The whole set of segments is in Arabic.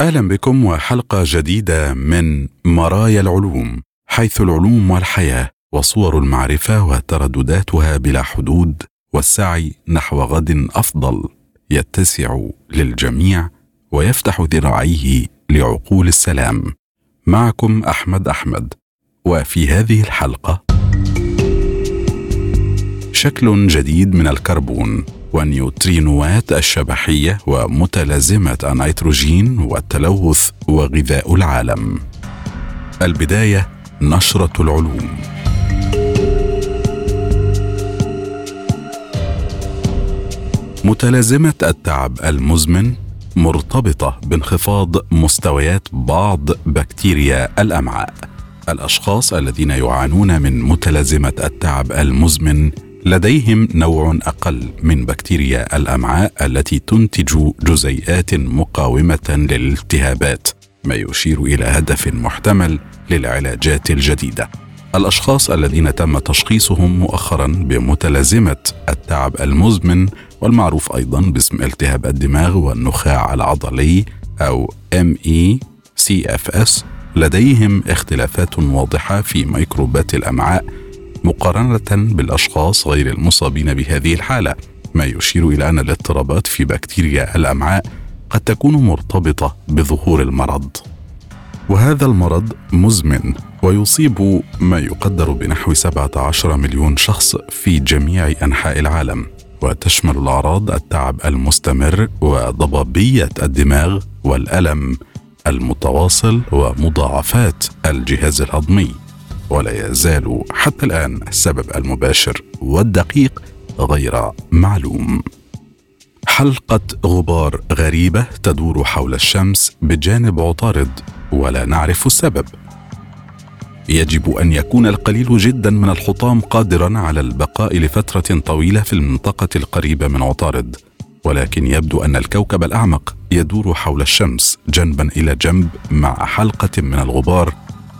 أهلا بكم وحلقة جديدة من مرايا العلوم حيث العلوم والحياة وصور المعرفة وتردداتها بلا حدود والسعي نحو غد أفضل يتسع للجميع ويفتح ذراعيه لعقول السلام. معكم أحمد أحمد وفي هذه الحلقة شكل جديد من الكربون. والنيوترينوات الشبحية ومتلازمة النيتروجين والتلوث وغذاء العالم. البداية نشرة العلوم. متلازمة التعب المزمن مرتبطة بانخفاض مستويات بعض بكتيريا الأمعاء. الأشخاص الذين يعانون من متلازمة التعب المزمن لديهم نوع أقل من بكتيريا الأمعاء التي تنتج جزيئات مقاومة للالتهابات ما يشير إلى هدف محتمل للعلاجات الجديدة. الأشخاص الذين تم تشخيصهم مؤخرا بمتلازمة التعب المزمن والمعروف أيضا باسم التهاب الدماغ والنخاع العضلي أو MECFS لديهم اختلافات واضحة في ميكروبات الأمعاء مقارنة بالأشخاص غير المصابين بهذه الحالة ما يشير إلى أن الاضطرابات في بكتيريا الأمعاء قد تكون مرتبطة بظهور المرض. وهذا المرض مزمن ويصيب ما يقدر بنحو 17 مليون شخص في جميع أنحاء العالم وتشمل الأعراض التعب المستمر وضبابية الدماغ والألم المتواصل ومضاعفات الجهاز الهضمي. ولا يزال حتى الآن السبب المباشر والدقيق غير معلوم. حلقة غبار غريبة تدور حول الشمس بجانب عطارد ولا نعرف السبب. يجب أن يكون القليل جدا من الحطام قادرا على البقاء لفترة طويلة في المنطقة القريبة من عطارد ولكن يبدو أن الكوكب الأعمق يدور حول الشمس جنبا إلى جنب مع حلقة من الغبار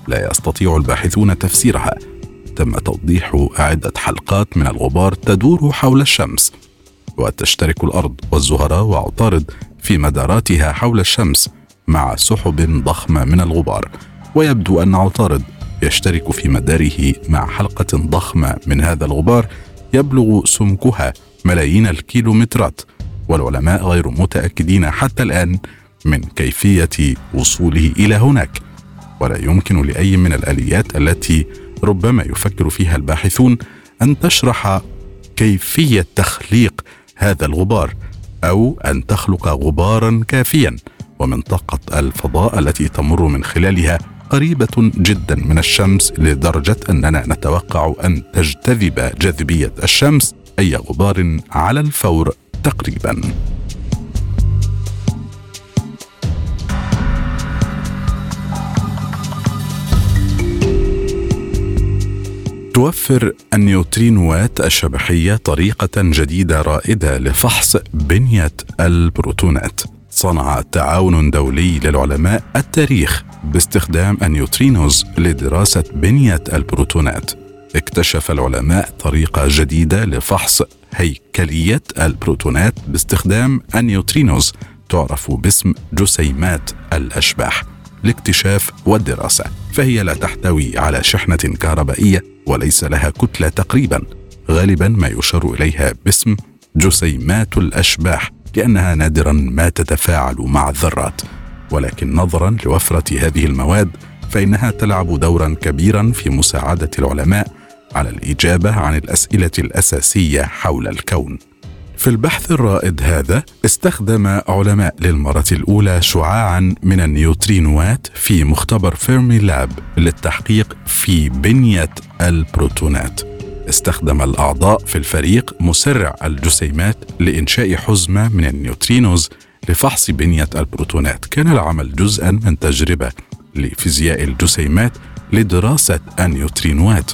لا يستطيع الباحثون تفسيرها. تم توضيح عدة حلقات من الغبار تدور حول الشمس وتشترك الأرض والزهراء وعطارد في مداراتها حول الشمس مع سحب ضخمة من الغبار. ويبدو أن عطارد يشترك في مداره مع حلقة ضخمة من هذا الغبار يبلغ سمكها ملايين الكيلومترات. والعلماء غير متأكدين حتى الآن من كيفية وصوله إلى هناك. ولا يمكن لأي من الآليات التي ربما يفكر فيها الباحثون أن تشرح كيفية تخليق هذا الغبار أو أن تخلق غبارا كافيا. ومنطقه الفضاء التي تمر من خلالها قريبة جدا من الشمس لدرجة أننا نتوقع أن تجتذب جاذبية الشمس أي غبار على الفور تقريبا. توفر النيوترينوات الشبحية طريقة جديدة رائدة لفحص بنية البروتونات. صنع تعاون دولي للعلماء التاريخ باستخدام ال neutrinos لدراسة بنية البروتونات. اكتشف العلماء طريقة جديدة لفحص هيكلية البروتونات باستخدام ال neutrinos تعرف باسم جسيمات الأشباح. لاكتشاف والدراسة فهي لا تحتوي على شحنة كهربائية وليس لها كتلة تقريبا. غالبا ما يشار إليها باسم جسيمات الأشباح لأنها نادرا ما تتفاعل مع الذرات. ولكن نظرا لوفرة هذه المواد فإنها تلعب دورا كبيرا في مساعدة العلماء على الإجابة عن الأسئلة الأساسية حول الكون. في البحث الرائد هذا استخدم علماء للمرة الأولى شعاعا من النيوترينوات في مختبر فيرمي لاب للتحقيق في بنية البروتونات. استخدم الأعضاء في الفريق مسرع الجسيمات لإنشاء حزمة من ال neutrinos لفحص بنية البروتونات. كان العمل جزءا من تجربة لفيزياء الجسيمات لدراسة النيوترينوات.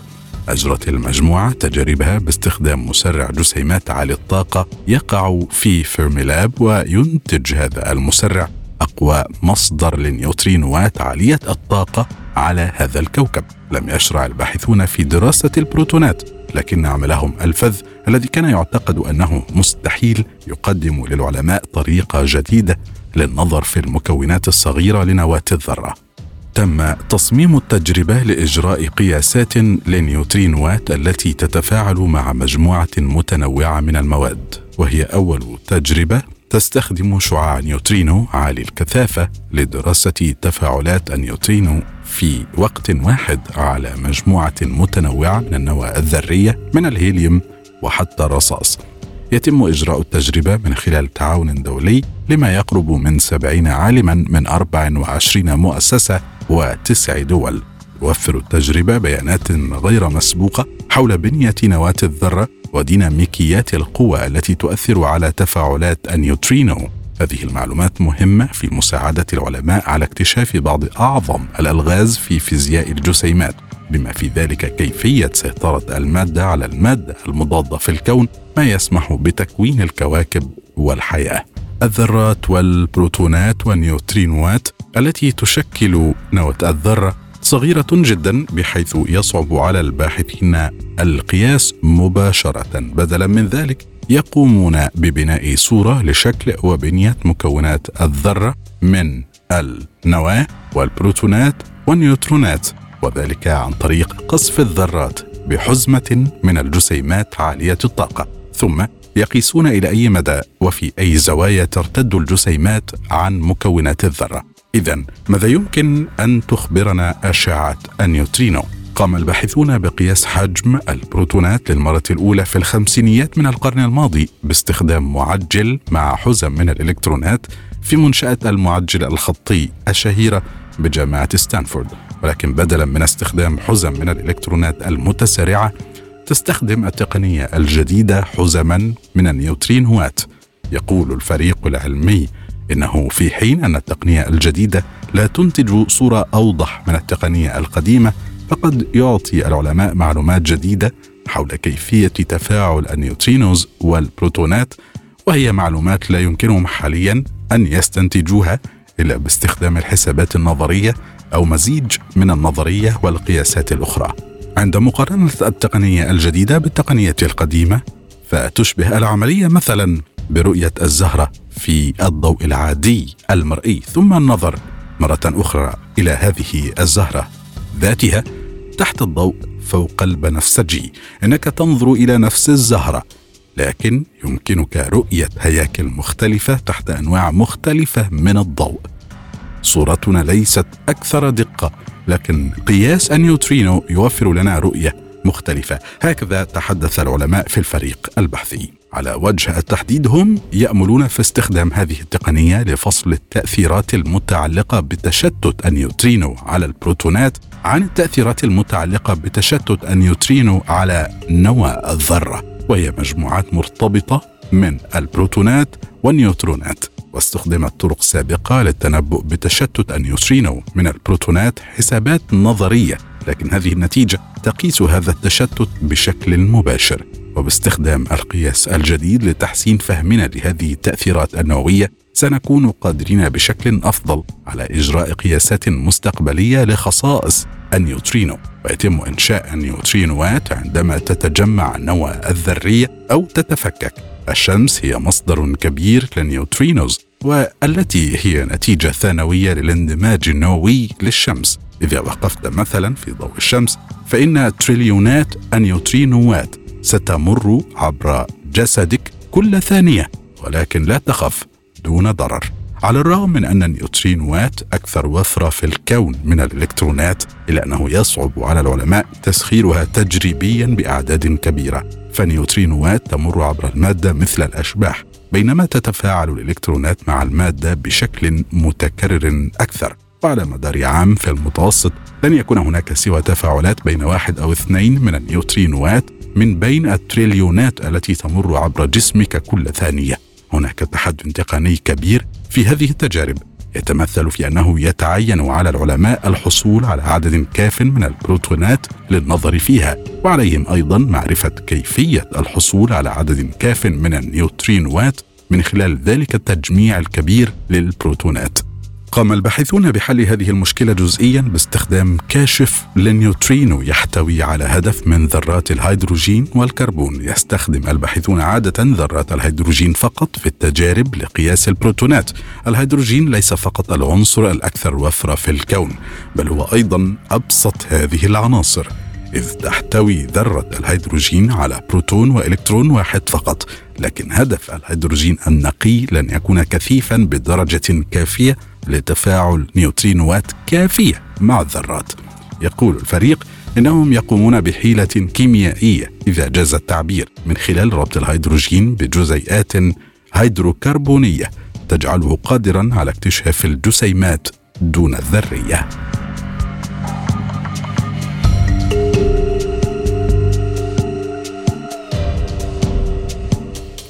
أجرت المجموعة تجاربها باستخدام مسرع جسيمات عالي الطاقة يقع في فيرميلاب وينتج هذا المسرع أقوى مصدر للنيوترينوات عالية الطاقة على هذا الكوكب. لم يشرع الباحثون في دراسة البروتونات لكن عملهم الفذ الذي كان يعتقد أنه مستحيل يقدم للعلماء طريقة جديدة للنظر في المكونات الصغيرة لنواة الذرة. تم تصميم التجربة لإجراء قياسات للنيوترينوات التي تتفاعل مع مجموعة متنوعة من المواد وهي أول تجربة تستخدم شعاع نيوترينو عالي الكثافة لدراسة تفاعلات النيوترينو في وقت واحد على مجموعة متنوعة من النواة الذرية من الهيليوم وحتى الرصاص. يتم إجراء التجربة من خلال تعاون دولي لما يقرب من سبعين عالما من 24 مؤسسة وتسع دول. توفر التجربة بيانات غير مسبوقة حول بنية نواة الذرة وديناميكيات القوى التي تؤثر على تفاعلات النيوترينو. هذه المعلومات مهمة في مساعدة العلماء على اكتشاف بعض أعظم الألغاز في فيزياء الجسيمات. بما في ذلك كيفية سيطرة المادة على المادة المضادة في الكون ما يسمح بتكوين الكواكب والحياة. الذرات والبروتونات والنيوترينوات التي تشكل نواة الذرة صغيرة جدا بحيث يصعب على الباحثين القياس مباشرة. بدلا من ذلك يقومون ببناء صورة لشكل وبنية مكونات الذرة من النواة والبروتونات والنيوترونات. وذلك عن طريق قصف الذرات بحزمة من الجسيمات عالية الطاقة ثم يقيسون إلى أي مدى وفي أي زوايا ترتد الجسيمات عن مكونات الذرة إذا ماذا يمكن أن تخبرنا أشعة النيوترينو؟ قام الباحثون بقياس حجم البروتونات للمرة الأولى في الخمسينيات من القرن الماضي باستخدام معجل مع حزم من الإلكترونات في منشأة المعجل الخطي الشهيرة بجامعة ستانفورد ولكن بدلا من استخدام حزم من الإلكترونات المتسارعة تستخدم التقنية الجديدة حزما من النيوترينوات يقول الفريق العلمي إنه في حين أن التقنية الجديدة لا تنتج صورة أوضح من التقنية القديمة فقد يعطي العلماء معلومات جديدة حول كيفية تفاعل ال neutrinos والبروتونات وهي معلومات لا يمكنهم حاليا أن يستنتجوها إلا باستخدام الحسابات النظرية أو مزيج من النظرية والقياسات الأخرى. عند مقارنة التقنية الجديدة بالتقنية القديمة فتشبه العملية مثلا برؤية الزهرة في الضوء العادي المرئي ثم النظر مرة أخرى إلى هذه الزهرة ذاتها تحت الضوء فوق البنفسجي إنك تنظر إلى نفس الزهرة لكن يمكنك رؤية هياكل مختلفة تحت أنواع مختلفة من الضوء صورتنا ليست أكثر دقة لكن قياس النيوترينو يوفر لنا رؤية مختلفة. هكذا تحدث العلماء في الفريق البحثي. على وجه التحديد هم يأملون في استخدام هذه التقنية لفصل التأثيرات المتعلقة بتشتت النيوترينو على البروتونات عن التأثيرات المتعلقة بتشتت النيوترينو على نوى الذرة وهي مجموعات مرتبطة من البروتونات والنيوترونات. واستخدمت طرق سابقة للتنبؤ بتشتت النيوترينو من البروتونات حسابات نظرية لكن هذه النتيجة تقيس هذا التشتت بشكل مباشر. وباستخدام القياس الجديد لتحسين فهمنا لهذه التأثيرات النووية سنكون قادرين بشكل أفضل على إجراء قياسات مستقبلية لخصائص النيوترينو ويتم إنشاء النيوترينوات عندما تتجمع النواه الذرية أو تتفكك. الشمس هي مصدر كبير لل neutrinos والتي هي نتيجة ثانوية للاندماج النووي للشمس. إذا وقفت مثلا في ضوء الشمس فإن تريليونات النيوترينوات ستمر عبر جسدك كل ثانية ولكن لا تخف دون ضرر. على الرغم من أن النيوترينوات أكثر وفره في الكون من الإلكترونات إلا أنه يصعب على العلماء تسخيرها تجريبيا بأعداد كبيرة. فالنيوترينوات تمر عبر المادة مثل الأشباح بينما تتفاعل الإلكترونات مع المادة بشكل متكرر أكثر. وعلى مدار عام في المتوسط لن يكون هناك سوى تفاعلات بين واحد أو اثنين من النيوترينوات من بين التريليونات التي تمر عبر جسمك كل ثانية. هناك تحدي تقني كبير في هذه التجارب يتمثل في أنه يتعين على العلماء الحصول على عدد كاف من البروتونات للنظر فيها وعليهم أيضا معرفة كيفية الحصول على عدد كاف من النيوترينوات من خلال ذلك التجميع الكبير للبروتونات. قام الباحثون بحل هذه المشكلة جزئيا باستخدام كاشف للنيوترينو يحتوي على هدف من ذرات الهيدروجين والكربون. يستخدم الباحثون عادة ذرات الهيدروجين فقط في التجارب لقياس البروتونات. الهيدروجين ليس فقط العنصر الأكثر وفرة في الكون بل هو أيضا أبسط هذه العناصر إذ تحتوي ذرة الهيدروجين على بروتون وإلكترون واحد فقط. لكن هدف الهيدروجين النقي لن يكون كثيفا بدرجة كافية لتفاعل نيوترينوات كافية مع الذرات. يقول الفريق إنهم يقومون بحيلة كيميائية إذا جاز التعبير من خلال ربط الهيدروجين بجزيئات هيدروكربونية تجعله قادرا على اكتشاف الجسيمات دون الذرية.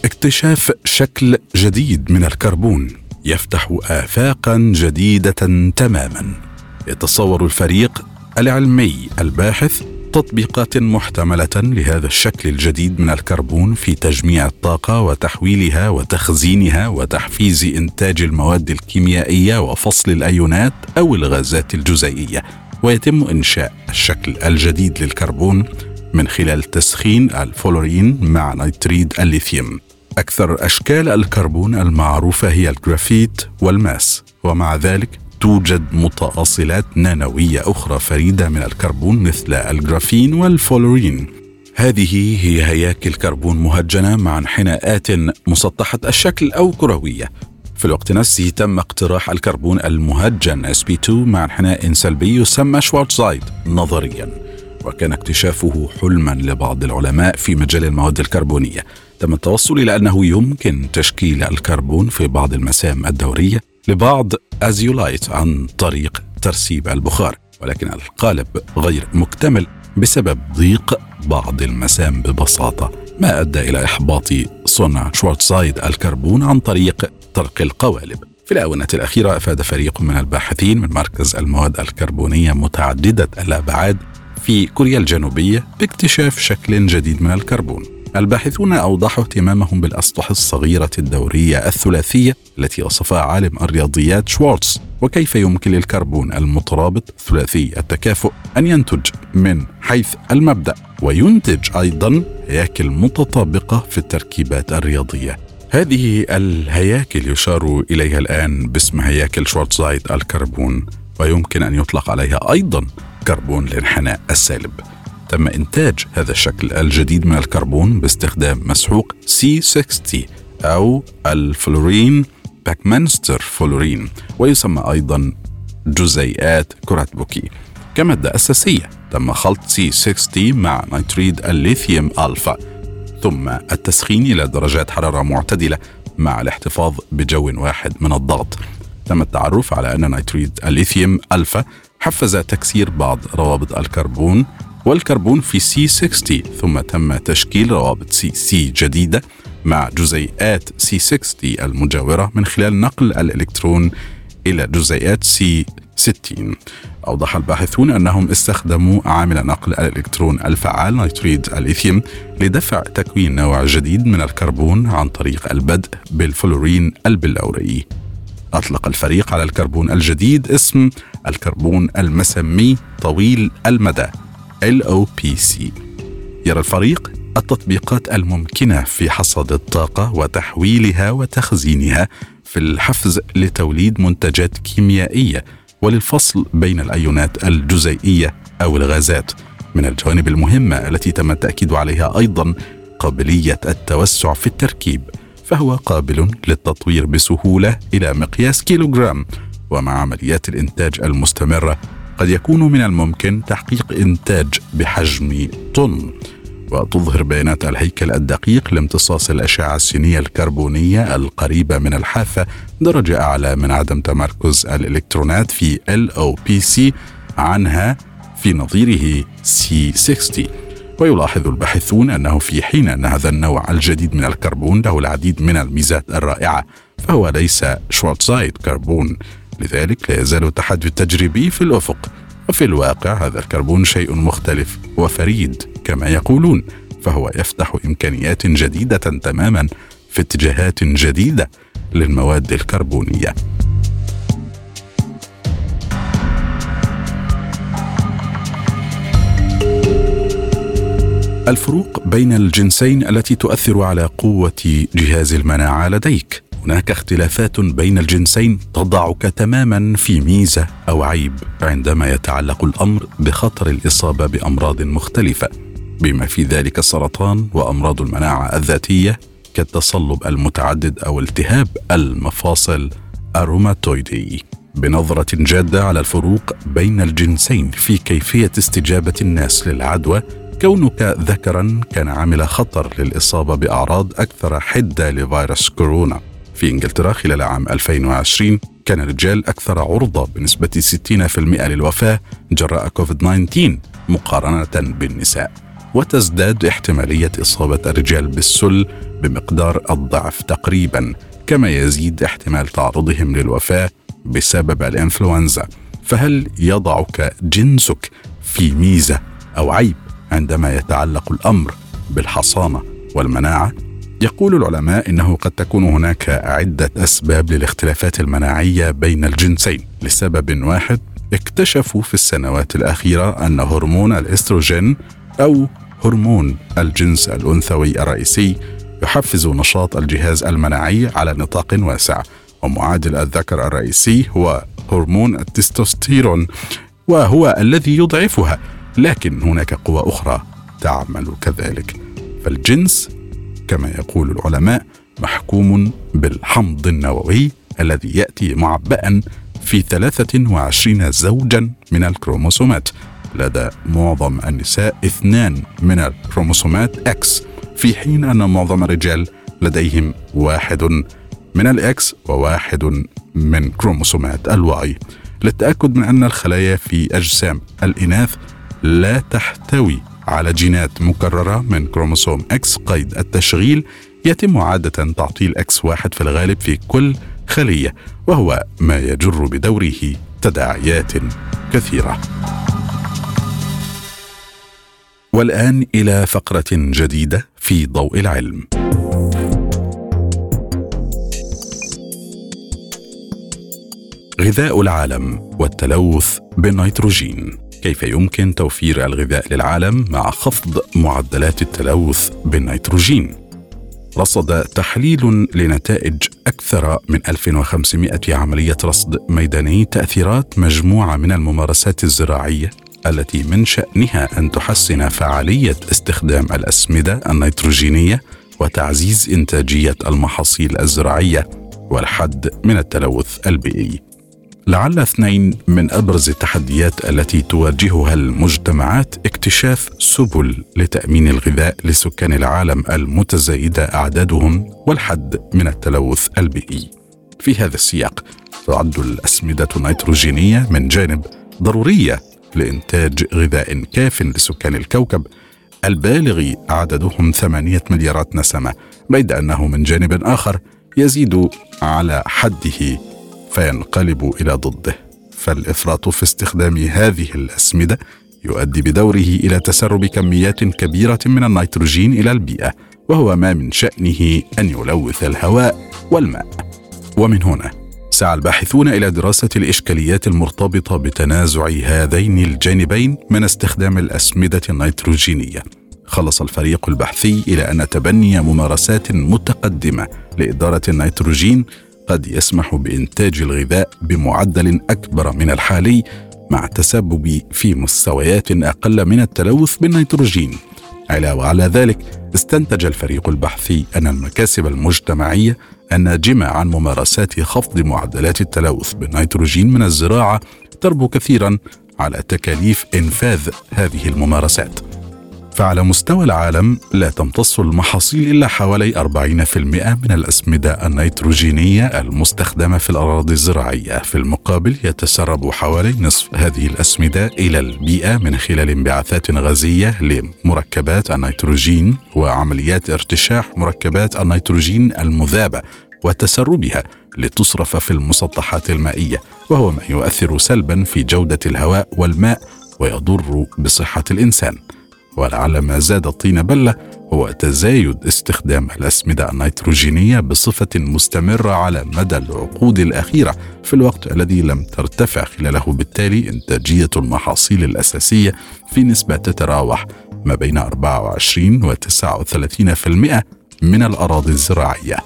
اكتشاف شكل جديد من الكربون يفتح افاقا جديدة تماما. يتصور الفريق العلمي الباحث تطبيقات محتملة لهذا الشكل الجديد من الكربون في تجميع الطاقة وتحويلها وتخزينها وتحفيز إنتاج المواد الكيميائية وفصل الأيونات أو الغازات الجزيئية. ويتم إنشاء الشكل الجديد للكربون من خلال تسخين الفلورين مع نيتريد الليثيوم. أكثر أشكال الكربون المعروفة هي الجرافيت والماس ومع ذلك توجد متأصلات نانوية أخرى فريدة من الكربون مثل الجرافين والفلورين. هذه هي هياكل كربون مهجنة مع انحناءات مسطحة الشكل أو كروية. في الوقت نفسه تم اقتراح الكربون المهجن sp2 مع انحناء سلبي يسمى شوارتزايد نظريا وكان اكتشافه حلما لبعض العلماء في مجال المواد الكربونية. تم التوصل إلى أنه يمكن تشكيل الكربون في بعض المسام الدورية لبعض أزيولايت عن طريق ترسيب البخار ولكن القالب غير مكتمل بسبب ضيق بعض المسام ببساطة ما أدى إلى إحباط صنع شوارتزايد الكربون عن طريق طرق القوالب. في الآونة الأخيرة أفاد فريق من الباحثين من مركز المواد الكربونية متعددة الأبعاد في كوريا الجنوبية باكتشاف شكل جديد من الكربون. الباحثون أوضحوا اهتمامهم بالأسطح الصغيرة الدورية الثلاثية التي وصفها عالم الرياضيات شوارتز وكيف يمكن للكربون المترابط ثلاثي التكافؤ أن ينتج من حيث المبدأ وينتج أيضا هياكل متطابقة في التركيبات الرياضية. هذه الهياكل يشار إليها الآن باسم هياكل شوارتزايت الكربون ويمكن أن يطلق عليها أيضا كربون الانحناء السالب. تم إنتاج هذا الشكل الجديد من الكربون باستخدام مسحوق C60 أو الفلورين buckminsterfullerene ويسمى أيضا جزيئات كرات بوكي. كمادة أساسية تم خلط C60 مع نيتريد الليثيوم ألفا ثم التسخين إلى درجات حرارة معتدلة مع الاحتفاظ بجو واحد من الضغط. تم التعرف على أن نيتريد الليثيوم ألفا حفز تكسير بعض روابط الكربون والكربون في C60 ثم تم تشكيل روابط سي سي جديدة مع جزيئات C60 المجاورة من خلال نقل الإلكترون إلى جزيئات C60 أوضح الباحثون أنهم استخدموا عامل نقل الإلكترون الفعال نيتريد الليثيوم لدفع تكوين نوع جديد من الكربون عن طريق البدء بالفلورين البلوري. أطلق الفريق على الكربون الجديد اسم الكربون المسمي طويل المدى. LOPC يرى الفريق التطبيقات الممكنة في حصاد الطاقة وتحويلها وتخزينها في الحفز لتوليد منتجات كيميائية وللفصل بين الأيونات الجزيئية أو الغازات. من الجوانب المهمة التي تم التأكيد عليها أيضا قابلية التوسع في التركيب فهو قابل للتطوير بسهولة إلى مقياس كيلوغرام ومع عمليات الإنتاج المستمرة قد يكون من الممكن تحقيق إنتاج بحجم طن وتظهر بيانات الهيكل الدقيق لامتصاص الأشعة السينية الكربونية القريبة من الحافة درجة أعلى من عدم تمركز الإلكترونات في LOPC عنها في نظيره سي 60 ويلاحظ الباحثون أنه في حين أن هذا النوع الجديد من الكربون له العديد من الميزات الرائعة فهو ليس شوارتزايد كربون. لذلك لا يزال التحدي التجريبي في الأفق. وفي الواقع هذا الكربون شيء مختلف وفريد كما يقولون فهو يفتح إمكانيات جديدة تماما في اتجاهات جديدة للمواد الكربونية. الفروق بين الجنسين التي تؤثر على قوة جهاز المناعة لديك. هناك اختلافات بين الجنسين تضعك تماما في ميزة أو عيب عندما يتعلق الأمر بخطر الإصابة بأمراض مختلفة. بما في ذلك السرطان وأمراض المناعة الذاتية كالتصلب المتعدد أو التهاب المفاصل الروماتويدي. بنظرة جادة على الفروق بين الجنسين في كيفية استجابة الناس للعدوى كونك ذكرا كان عامل خطر للإصابة بأعراض أكثر حدة لفيروس كورونا. في إنجلترا خلال عام 2020 كان الرجال أكثر عرضة بنسبة 60% للوفاة جراء كوفيد 19 مقارنة بالنساء. وتزداد احتمالية إصابة الرجال بالسل بمقدار الضعف تقريبا كما يزيد احتمال تعرضهم للوفاة بسبب الإنفلونزا. فهل يضعك جنسك في ميزة أو عيب عندما يتعلق الأمر بالحصانة والمناعة؟ يقول العلماء إنه قد تكون هناك عدة أسباب للاختلافات المناعية بين الجنسين. لسبب واحد اكتشفوا في السنوات الأخيرة أن هرمون الإستروجين أو هرمون الجنس الأنثوي الرئيسي يحفز نشاط الجهاز المناعي على نطاق واسع. ومعادل الذكر الرئيسي هو هرمون التستوستيرون وهو الذي يضعفها. لكن هناك قوى أخرى تعمل كذلك. فالجنس كما يقول العلماء محكوم بالحمض النووي الذي يأتي معبأ في 23 زوجا من الكروموسومات. لدى معظم النساء اثنان من الكروموسومات X في حين أن معظم الرجال لديهم واحد من ال X وواحد من كروموسومات ال Y. للتأكد من أن الخلايا في أجسام الإناث لا تحتوي على جينات مكررة من كروموسوم X قيد التشغيل يتم عادة تعطيل إكس واحد في الغالب في كل خلية وهو ما يجر بدوره تداعيات كثيرة. والآن إلى فقرة جديدة في ضوء العلم. غذاء العالم والتلوث بالنيتروجين كيف يمكن توفير الغذاء للعالم مع خفض معدلات التلوث بالنيتروجين رصد تحليل لنتائج أكثر من 1500 عملية رصد ميداني تأثيرات مجموعة من الممارسات الزراعية التي من شأنها أن تحسن فعالية استخدام الأسمدة النيتروجينية وتعزيز إنتاجية المحاصيل الزراعية والحد من التلوث البيئي. لعل اثنين من أبرز التحديات التي تواجهها المجتمعات اكتشاف سبل لتأمين الغذاء لسكان العالم المتزايدة أعدادهم والحد من التلوث البيئي. في هذا السياق تعد الأسمدة النيتروجينيه من جانب ضرورية لإنتاج غذاء كاف لسكان الكوكب البالغ عددهم ثمانية مليارات نسمة بيد أنه من جانب آخر يزيد على حده فينقلب إلى ضده. فالإفراط في استخدام هذه الأسمدة يؤدي بدوره إلى تسرب كميات كبيرة من النيتروجين إلى البيئة وهو ما من شأنه أن يلوث الهواء والماء. ومن هنا سعى الباحثون إلى دراسة الإشكاليات المرتبطة بتنازع هذين الجانبين من استخدام الأسمدة النيتروجينية. خلص الفريق البحثي إلى أن تبني ممارسات متقدمة لإدارة النيتروجين قد يسمح بإنتاج الغذاء بمعدل أكبر من الحالي مع التسبب في مستويات أقل من التلوث بالنيتروجين. علاوه على ذلك استنتج الفريق البحثي أن المكاسب المجتمعية الناجمه عن ممارسات خفض معدلات التلوث بالنيتروجين من الزراعة تربو كثيرا على تكاليف إنفاذ هذه الممارسات. فعلى مستوى العالم لا تمتص المحاصيل إلا حوالي 40% من الأسمدة النيتروجينية المستخدمة في الأراضي الزراعية. في المقابل يتسرب حوالي نصف هذه الأسمدة إلى البيئة من خلال انبعاثات غازية لمركبات النيتروجين وعمليات ارتشاح مركبات النيتروجين المذابة وتسربها لتصرف في المسطحات المائية وهو ما يؤثر سلبا في جودة الهواء والماء ويضر بصحة الإنسان. ولعل ما زاد الطين بله هو تزايد استخدام الأسمدة النيتروجينية بصفة مستمرة على مدى العقود الأخيرة في الوقت الذي لم ترتفع خلاله. بالتالي إنتاجية المحاصيل الأساسية في نسبة تتراوح ما بين 24 و 39% من الأراضي الزراعية.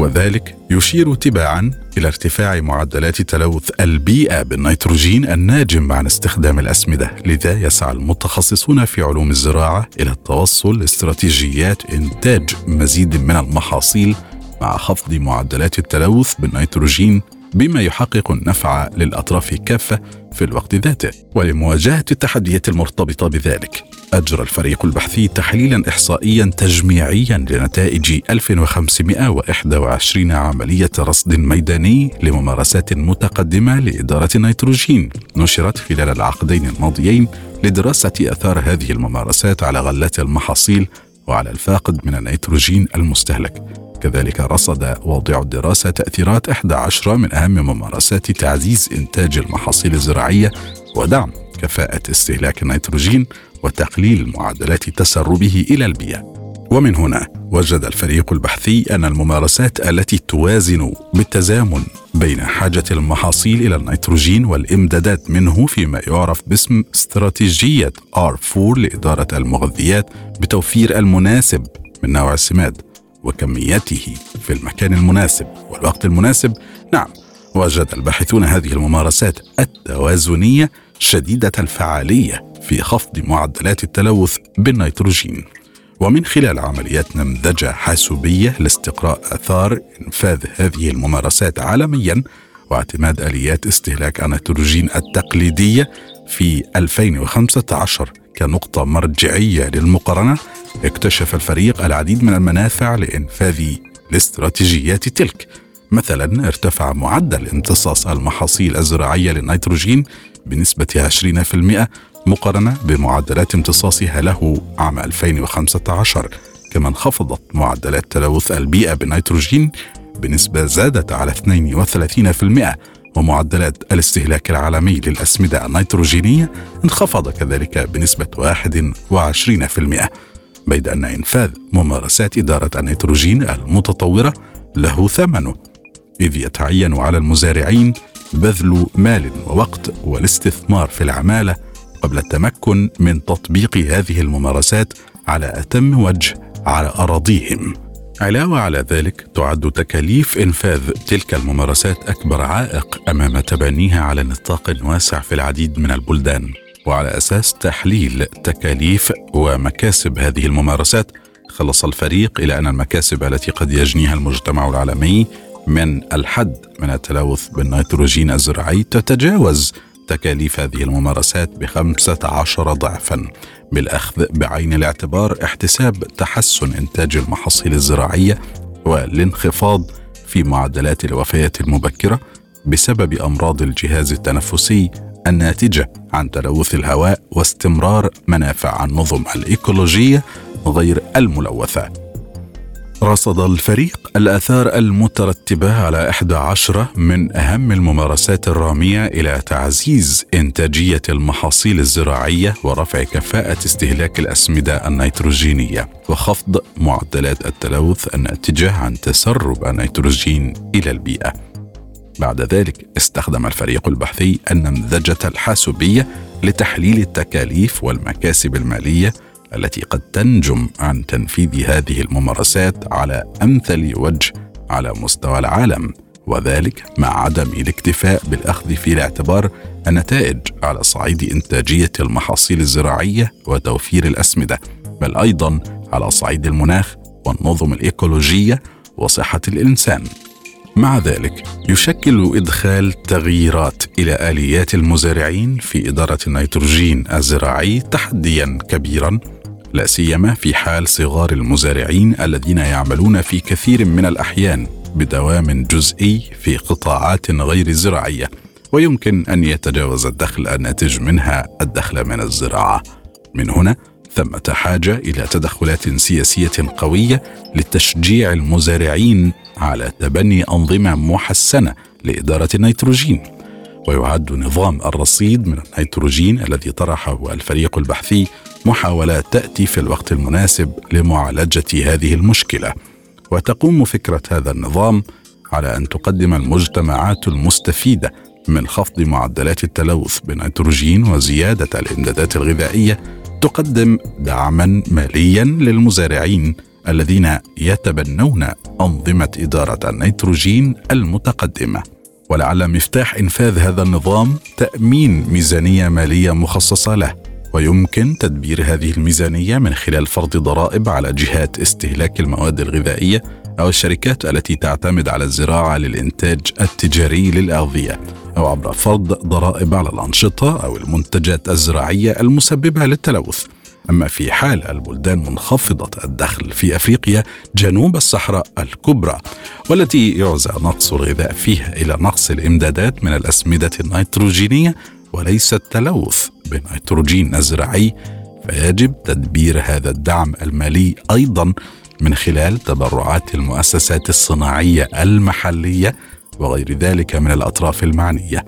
وذلك يشير تباعا إلى ارتفاع معدلات تلوث البيئة بالنيتروجين الناجم عن استخدام الأسمدة، لذا يسعى المتخصصون في علوم الزراعة إلى التوصل لاستراتيجيات إنتاج مزيد من المحاصيل مع خفض معدلات التلوث بالنيتروجين بما يحقق النفع للأطراف كافة في الوقت ذاته ولمواجهة التحديات المرتبطة بذلك أجرى الفريق البحثي تحليلا إحصائيا تجميعيا لنتائج 1521 عملية رصد ميداني لممارسات متقدمة لإدارة النيتروجين نشرت خلال العقدين الماضيين لدراسة أثار هذه الممارسات على غلات المحاصيل وعلى الفاقد من النيتروجين المستهلك. كذلك رصد واضع الدراسة تأثيرات 11 من أهم ممارسات تعزيز إنتاج المحاصيل الزراعية ودعم كفاءة استهلاك النيتروجين وتقليل معدلات تسربه إلى البيئة. ومن هنا وجد الفريق البحثي أن الممارسات التي توازن بالتزامن بين حاجة المحاصيل إلى النيتروجين والإمدادات منه فيما يعرف باسم استراتيجية R4 لإدارة المغذيات بتوفير المناسب من نوع السماد. وكميته في المكان المناسب والوقت المناسب. نعم وجد الباحثون هذه الممارسات التوازنية شديدة الفعالية في خفض معدلات التلوث بالنيتروجين. ومن خلال عمليات نمذجة حاسوبية لاستقراء آثار إنفاذ هذه الممارسات عالميا واعتماد آليات استهلاك النيتروجين التقليدية في 2015 كنقطة مرجعية للمقارنة اكتشف الفريق العديد من المنافع لإنفاذ الاستراتيجيات تلك. مثلا ارتفع معدل امتصاص المحاصيل الزراعية للنيتروجين بنسبة 20% مقارنة بمعدلات امتصاصها له عام 2015 كما انخفضت معدلات تلوث البيئة بالنيتروجين بنسبة زادت على 32% ومعدلات الاستهلاك العالمي للأسمدة النيتروجينية انخفض كذلك بنسبة 21% بيد أن إنفاذ ممارسات إدارة النيتروجين المتطورة له ثمنه إذ يتعين على المزارعين بذل مال ووقت والاستثمار في العمالة قبل التمكن من تطبيق هذه الممارسات على أتم وجه على أراضيهم. علاوة على ذلك تعد تكاليف إنفاذ تلك الممارسات أكبر عائق أمام تبنيها على نطاق واسع في العديد من البلدان. وعلى أساس تحليل تكاليف ومكاسب هذه الممارسات خلص الفريق إلى أن المكاسب التي قد يجنيها المجتمع العالمي من الحد من التلوث بالنيتروجين الزراعي تتجاوز تكاليف هذه الممارسات بخمسة عشر ضعفا بالأخذ بعين الاعتبار احتساب تحسن إنتاج المحاصيل الزراعية والانخفاض في معدلات الوفيات المبكرة بسبب أمراض الجهاز التنفسي الناتجة عن تلوث الهواء واستمرار منافع النظم الإيكولوجية غير الملوثة رصد الفريق الآثار المترتبة على 11 من أهم الممارسات الرامية إلى تعزيز إنتاجية المحاصيل الزراعية ورفع كفاءة استهلاك الأسمدة النيتروجينية وخفض معدلات التلوث الناتجة عن تسرب النيتروجين إلى البيئة. بعد ذلك استخدم الفريق البحثي النمذجة الحاسوبية لتحليل التكاليف والمكاسب المالية التي قد تنجم عن تنفيذ هذه الممارسات على أمثل وجه على مستوى العالم وذلك مع عدم الاكتفاء بالأخذ في الاعتبار النتائج على صعيد إنتاجية المحاصيل الزراعية وتوفير الأسمدة بل أيضا على صعيد المناخ والنظم الإيكولوجية وصحة الإنسان. مع ذلك يشكل إدخال تغييرات إلى آليات المزارعين في إدارة النيتروجين الزراعي تحديا كبيرا لا سيما في حال صغار المزارعين الذين يعملون في كثير من الأحيان بدوام جزئي في قطاعات غير زراعية ويمكن أن يتجاوز الدخل الناتج منها الدخل من الزراعة. من هنا ثمه حاجة إلى تدخلات سياسية قوية لتشجيع المزارعين على تبني أنظمة محسنة لإدارة النيتروجين. ويعد نظام الرصيد من النيتروجين الذي طرحه الفريق البحثي محاولات تأتي في الوقت المناسب لمعالجة هذه المشكلة. وتقوم فكرة هذا النظام على أن تقدم المجتمعات المستفيدة من خفض معدلات التلوث بنيتروجين وزيادة الإمدادات الغذائية تقدم دعما ماليا للمزارعين الذين يتبنون أنظمة إدارة النيتروجين المتقدمة. ولعل مفتاح إنفاذ هذا النظام تأمين ميزانية مالية مخصصة له ويمكن تدبير هذه الميزانية من خلال فرض ضرائب على جهات استهلاك المواد الغذائية أو الشركات التي تعتمد على الزراعة للإنتاج التجاري للأغذية أو عبر فرض ضرائب على الأنشطة أو المنتجات الزراعية المسببة للتلوث. أما في حال البلدان منخفضة الدخل في أفريقيا جنوب الصحراء الكبرى والتي يعزى نقص الغذاء فيها إلى نقص الإمدادات من الأسمدة النيتروجينية وليس التلوث بنيتروجين الزراعي فيجب تدبير هذا الدعم المالي أيضا من خلال تبرعات المؤسسات الصناعية المحلية وغير ذلك من الأطراف المعنية.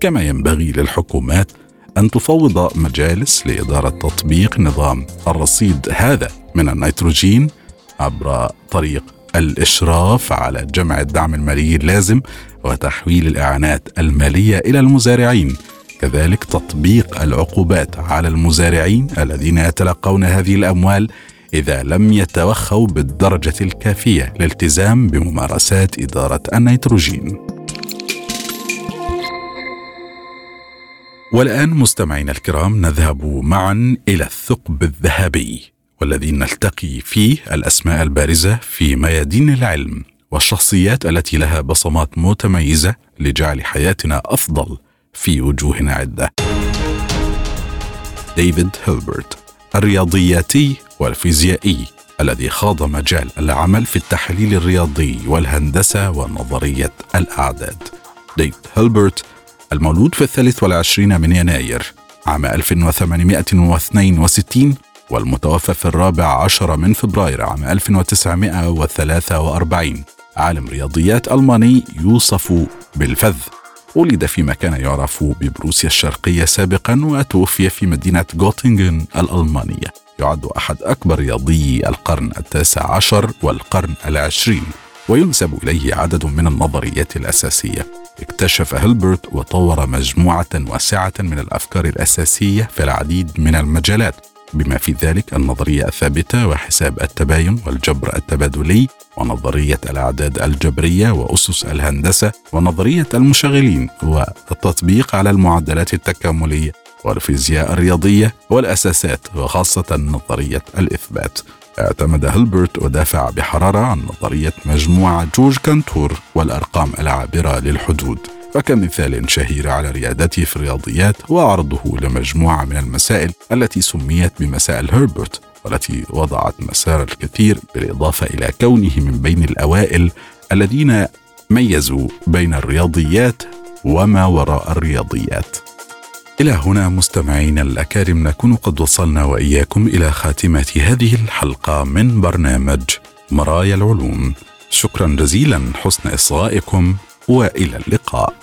كما ينبغي للحكومات أن تفوض مجالس لإدارة تطبيق نظام الرصيد هذا من النيتروجين عبر طريق الإشراف على جمع الدعم المالي اللازم وتحويل الإعانات المالية إلى المزارعين. كذلك تطبيق العقوبات على المزارعين الذين يتلقون هذه الأموال إذا لم يتوخوا بالدرجة الكافية للالتزام بممارسات إدارة النيتروجين. والآن مستمعينا الكرام نذهب معا إلى الثقب الذهبي والذي نلتقي فيه الأسماء البارزة في ميادين العلم والشخصيات التي لها بصمات متميزة لجعل حياتنا أفضل في وجوه عدة. ديفيد هيلبرت الرياضياتي والفيزيائي الذي خاض مجال العمل في التحليل الرياضي والهندسة ونظرية الأعداد. ديفيد هيلبرت المولود في الثالث والعشرين من يناير عام 1862 والمتوفى في الرابع عشر من فبراير عام 1943 عالم رياضيات ألماني يوصف بالفذ ولد في مكان يعرف ببروسيا الشرقية سابقا وتوفي في مدينة غوتنغن الألمانية. يعد أحد أكبر رياضيي القرن التاسع عشر والقرن العشرين وينسب إليه عدد من النظريات الأساسية. اكتشف هيلبرت وطور مجموعة واسعة من الأفكار الأساسية في العديد من المجالات. بما في ذلك النظرية الثابتة وحساب التباين والجبر التبادلي ونظرية الأعداد الجبرية وأسس الهندسة ونظرية المشغلين والتطبيق على المعدلات التكاملية والفيزياء الرياضية والأساسات وخاصة نظرية الإثبات. اعتمد هلبرت ودافع بحرارة عن نظرية مجموعة جورج كانتور والأرقام العابرة للحدود. وكمثال شهير على ريادته في الرياضيات هو عرضه لمجموعة من المسائل التي سميت بمسائل هربرت والتي وضعت مسار الكثير بالإضافة إلى كونه من بين الأوائل الذين ميزوا بين الرياضيات وما وراء الرياضيات. إلى هنا مستمعينا الأكارم نكون قد وصلنا وإياكم إلى خاتمة هذه الحلقة من برنامج مرايا العلوم. شكرا جزيلا حسن إصغائكم. وإلى اللقاء.